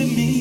Clap the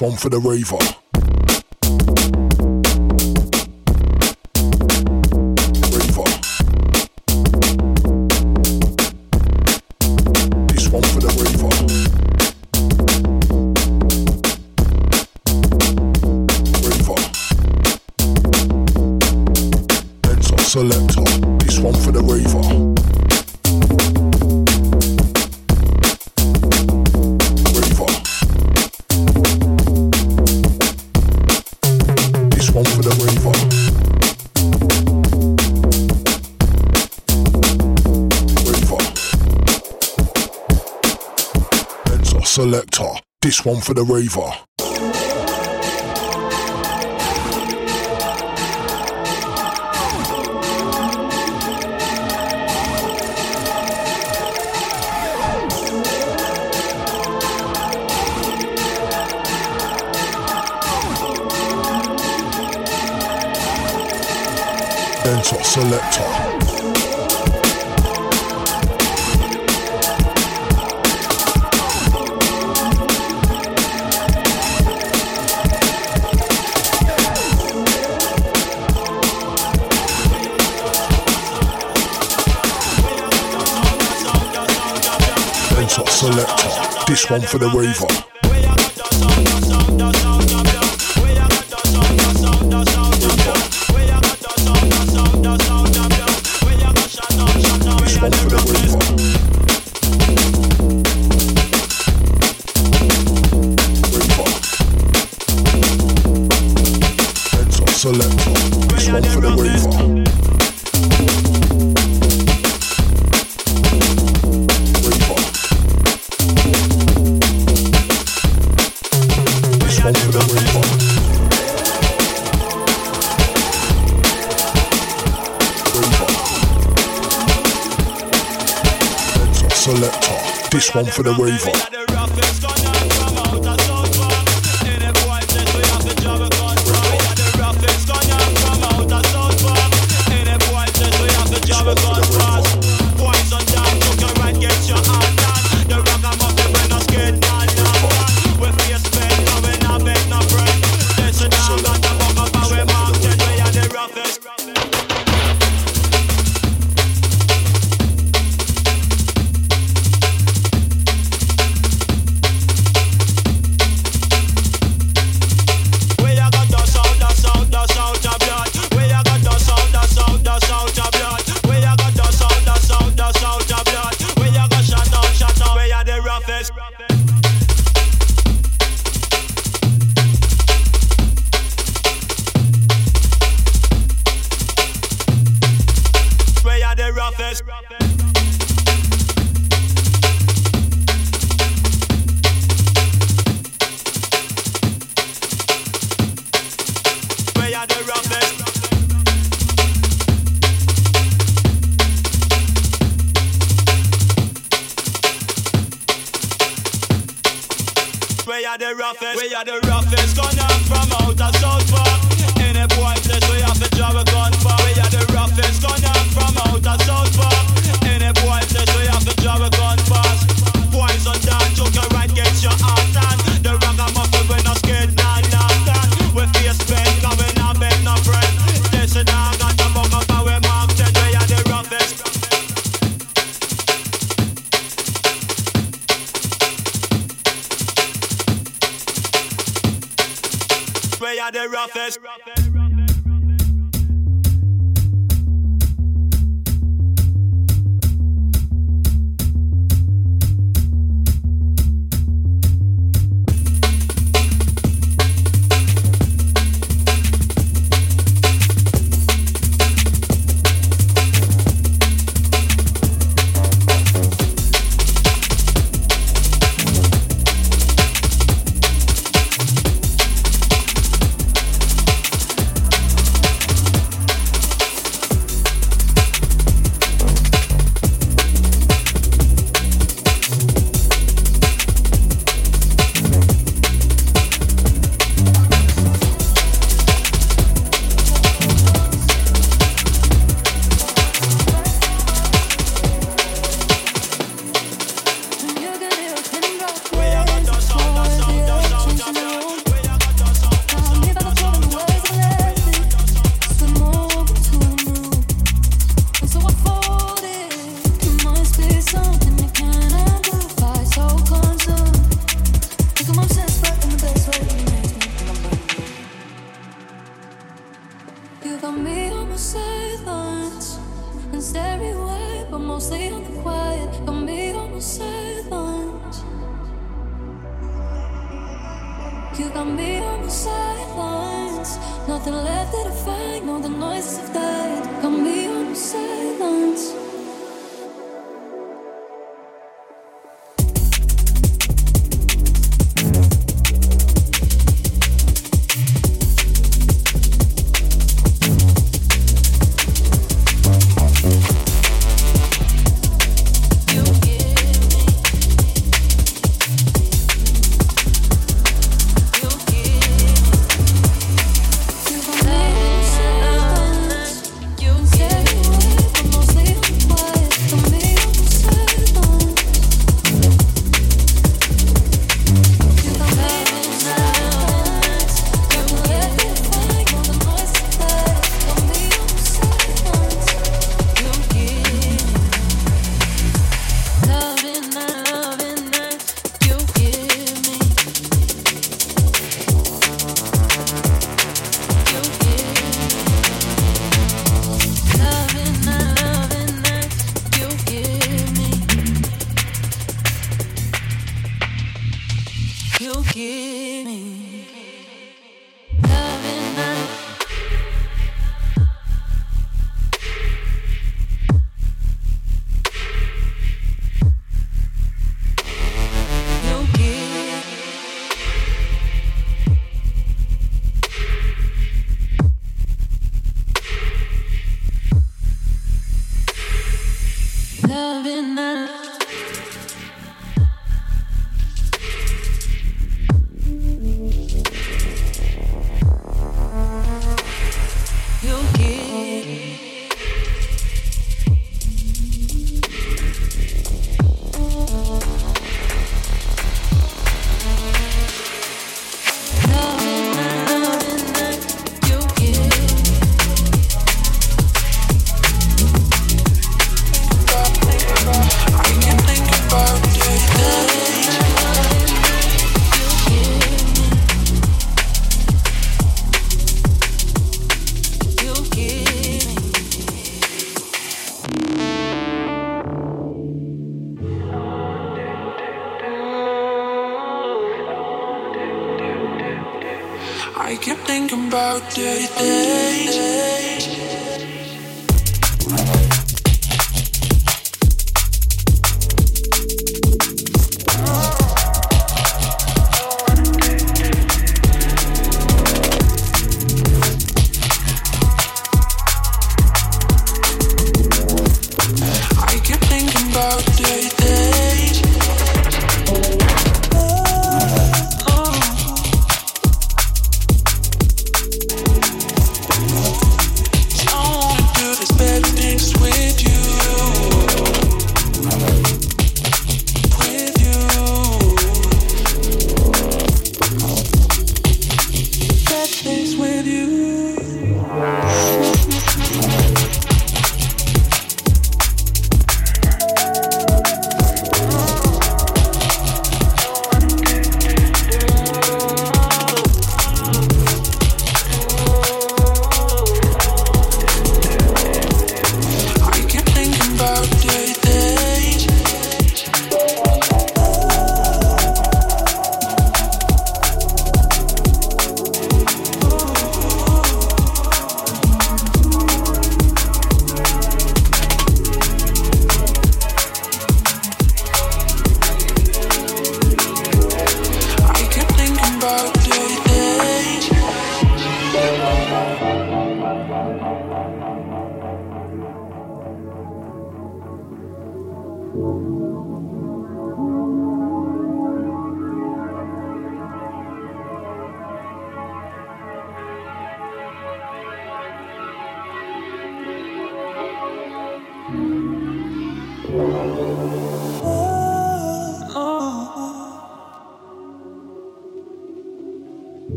one for the raver. One for the raver. Enter selector. This one for the raver. For the raver. come me.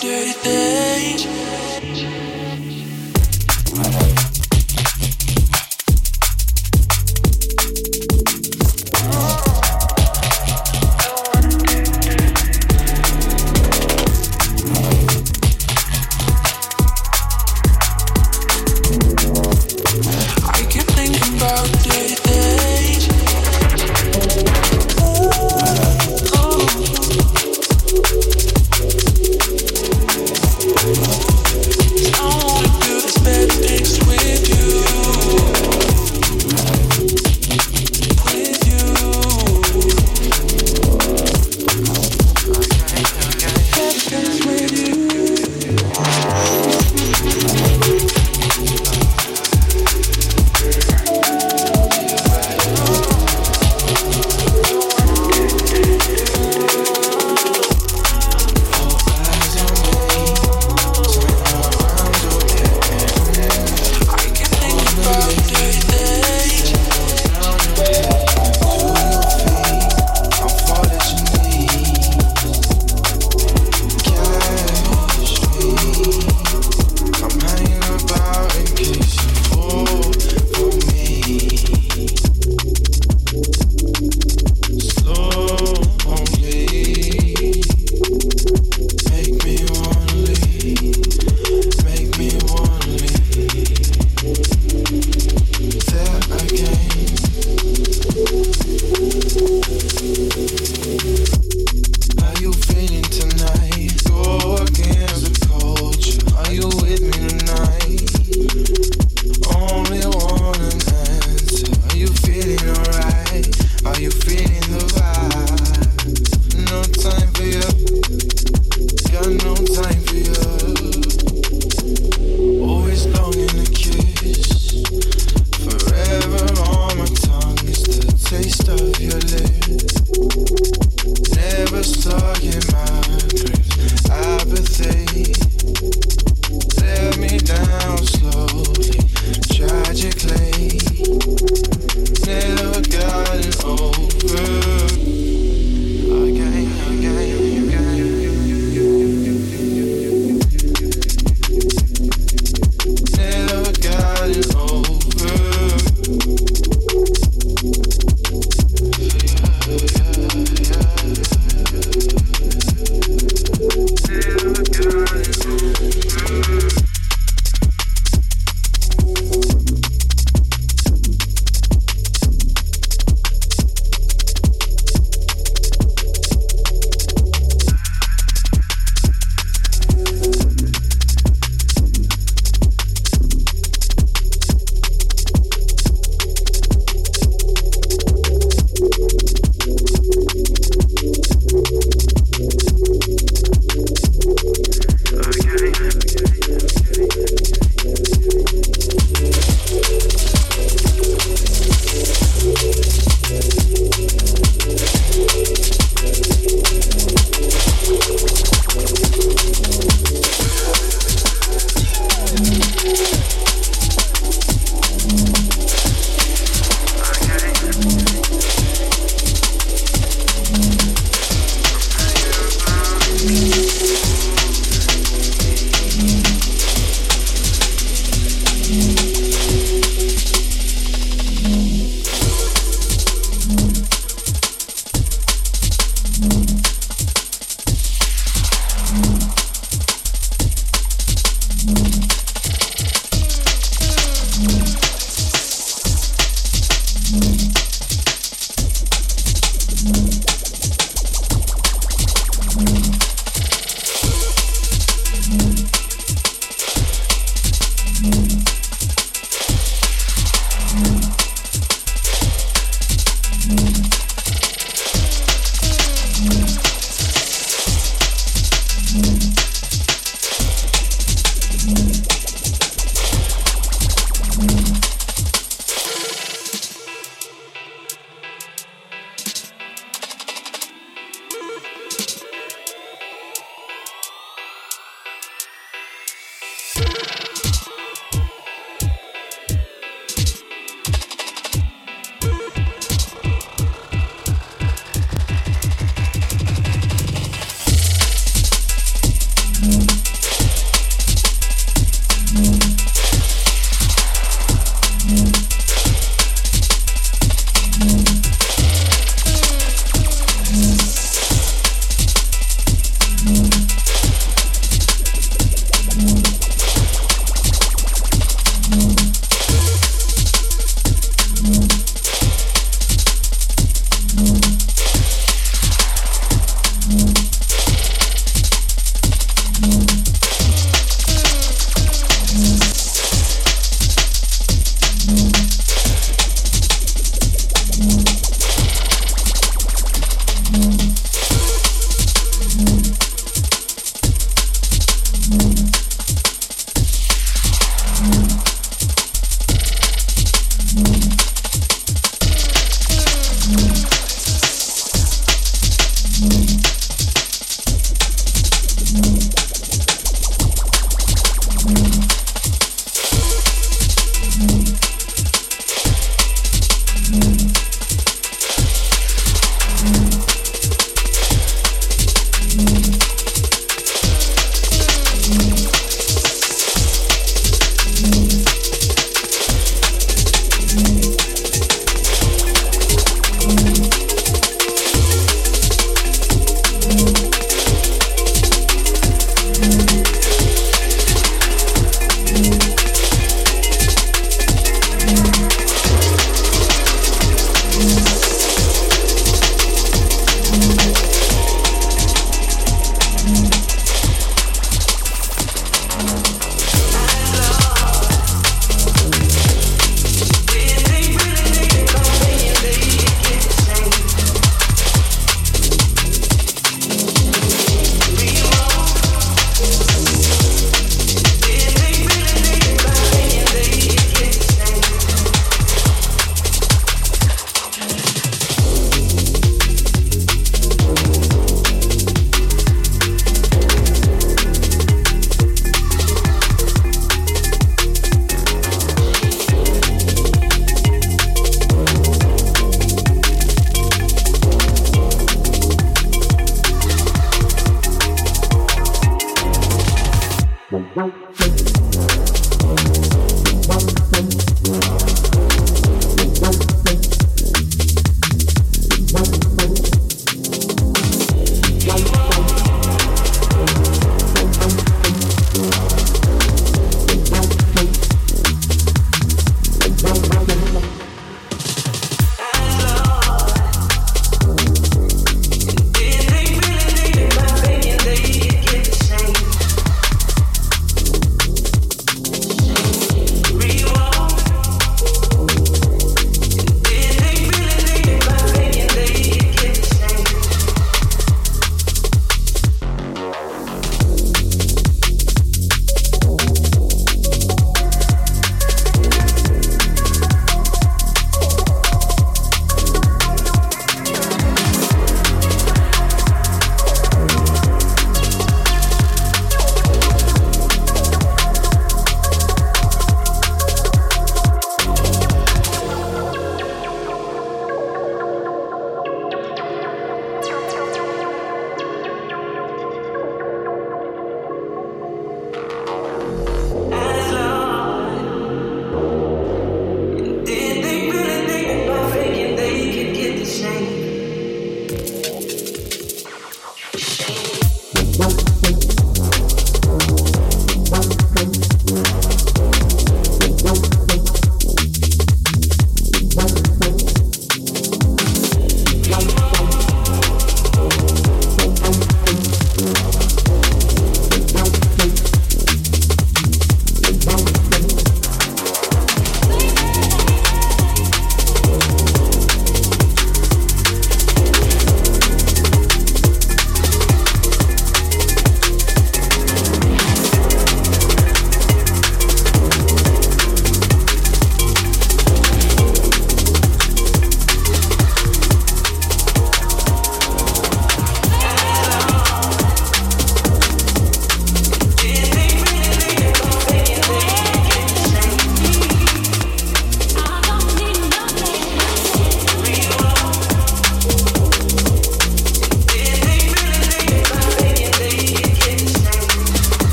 dirty things.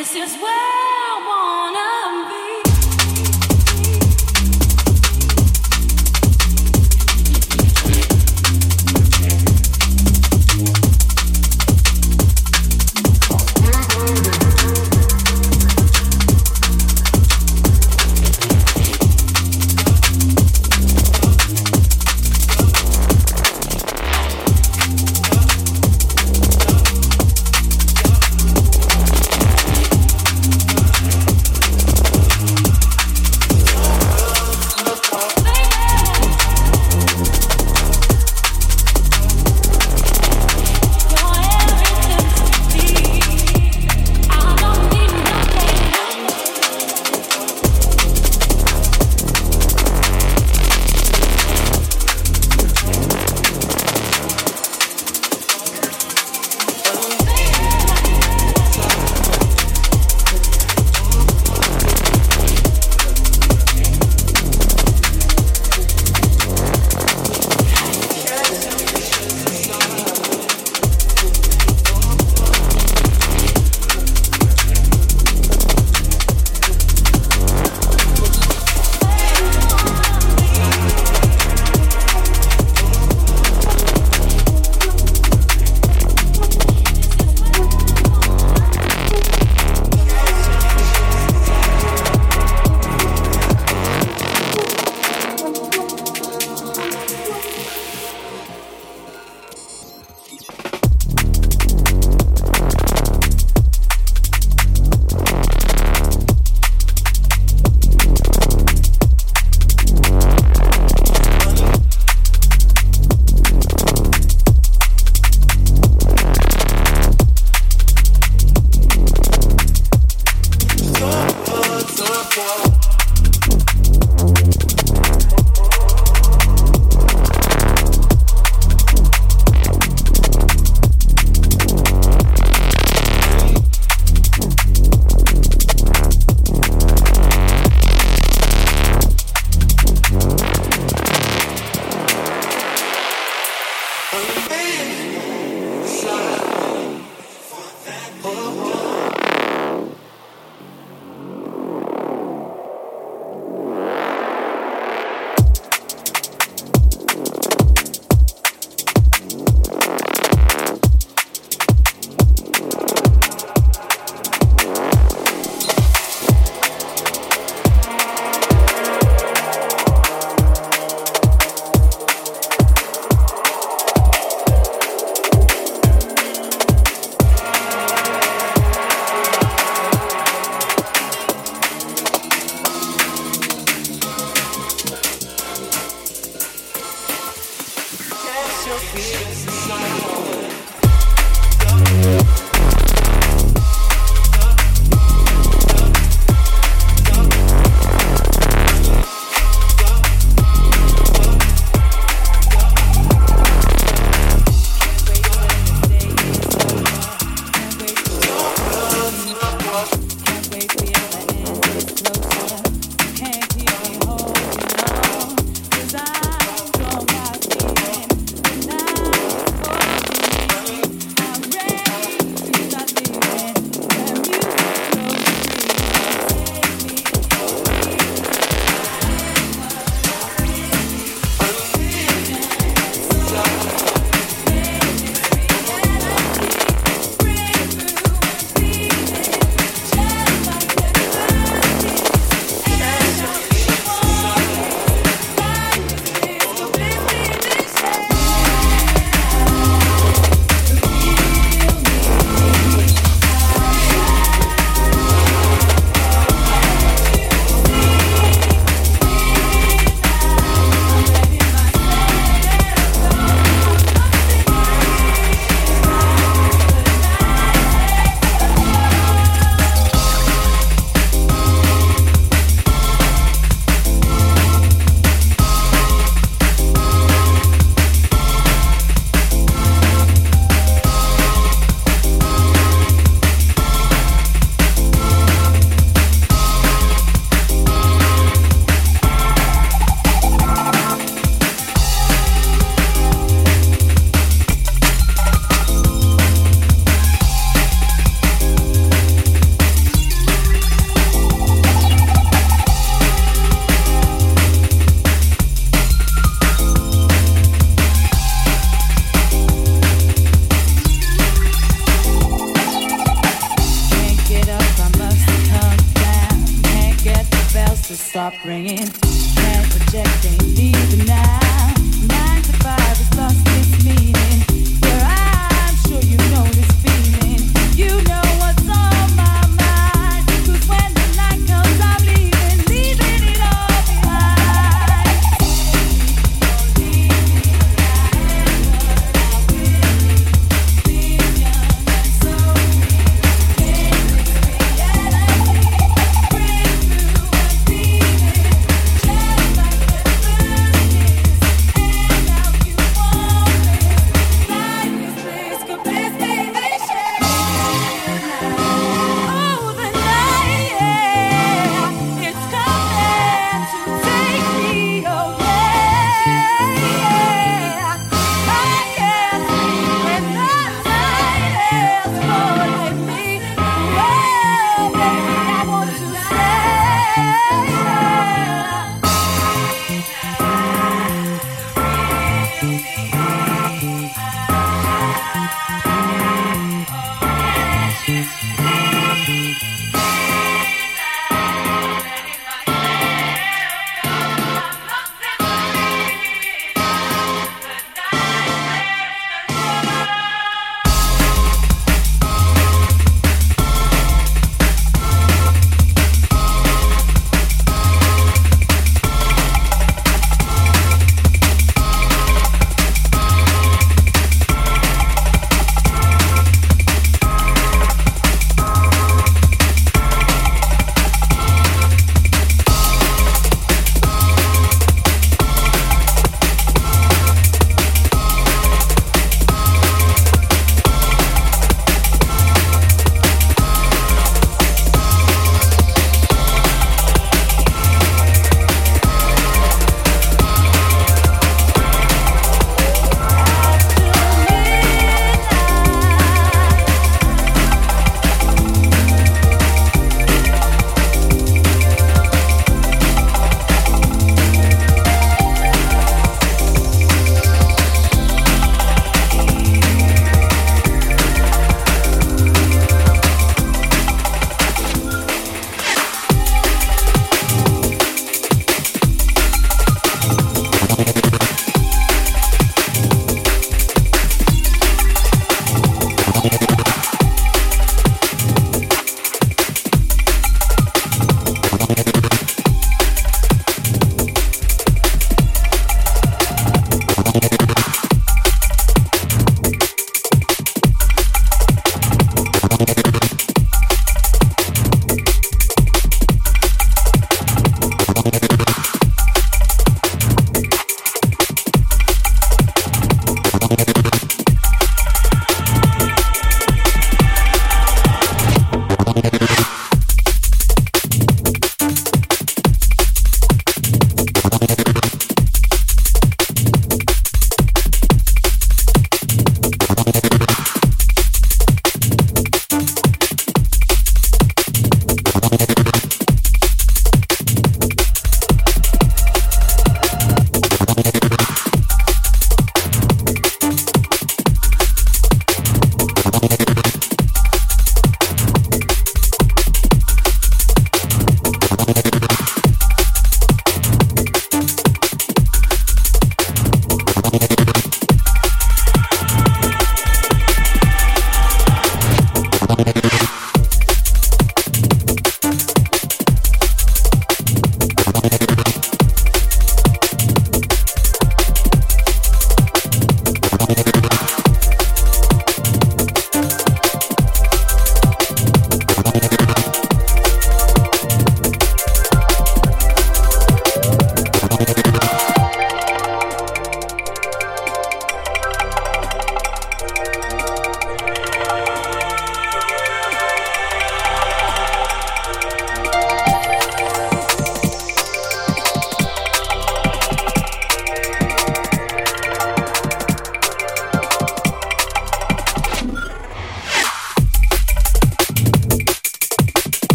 This is where.